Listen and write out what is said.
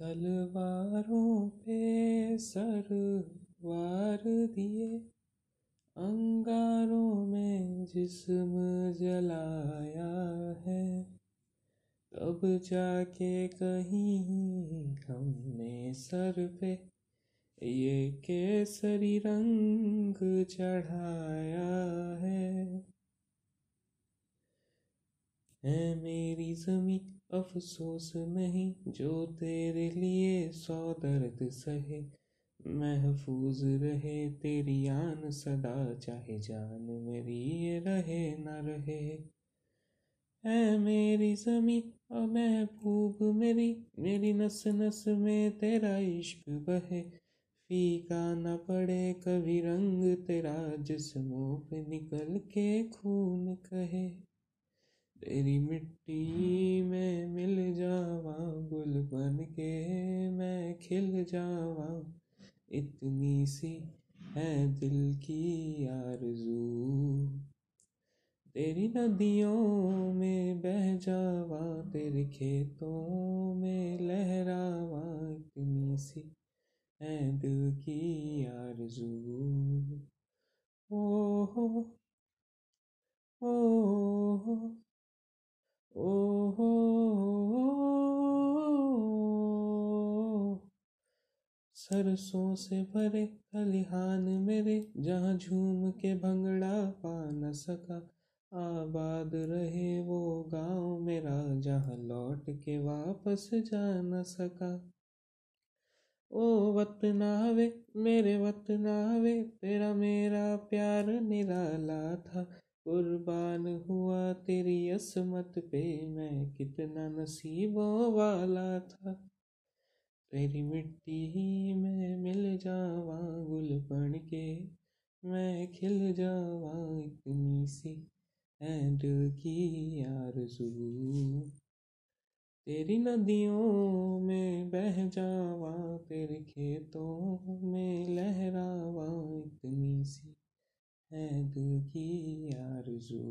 तलवारों पे सर वार दिए, अंगारों में जिस्म जलाया है। तब जाके कहीं हमने सर पे ये केसरी रंग चढ़ाया है। है मेरी जमी अफसोस नहीं, जो तेरे लिए सौ दर्द सहे। महफूज रहे तेरी आन, सदा चाहे जान मेरी रहे न रहे। है मेरी जमी और महबूब मेरी मेरी नस नस में तेरा इश्क बहे। फीका न पड़े कभी रंग तेरा, जिस्मों पे निकल के खून कहे। तेरी मिट्टी में मिल जावा, गुल बन के मैं खिल जावा। इतनी सी है दिल की आरज़ू। तेरी नदियों में बह जावा, तेरे खेतों में लहरावा। इतनी सी है दिल की आरज़ू। ओ हो सरसों से भरे खलिहान मेरे, जहाँ झूम के भंगड़ा पा न सका। आबाद रहे वो गाँव मेरा, जहाँ लौट के वापस जा न सका। ओ वतनावे, मेरे वतनावे, तेरा मेरा प्यार निराला था। कुर्बान हुआ तेरी असमत पे, मैं कितना नसीबों वाला था। तेरी मिट्टी ही में मिल जावा गुल बन के। मैं खिल जावा इतनी सी दिल की आरज़ू। तेरी नदियों में बह जावा, तेरे खेतों में लहरावा इतनी सी है दिल की आरज़ू।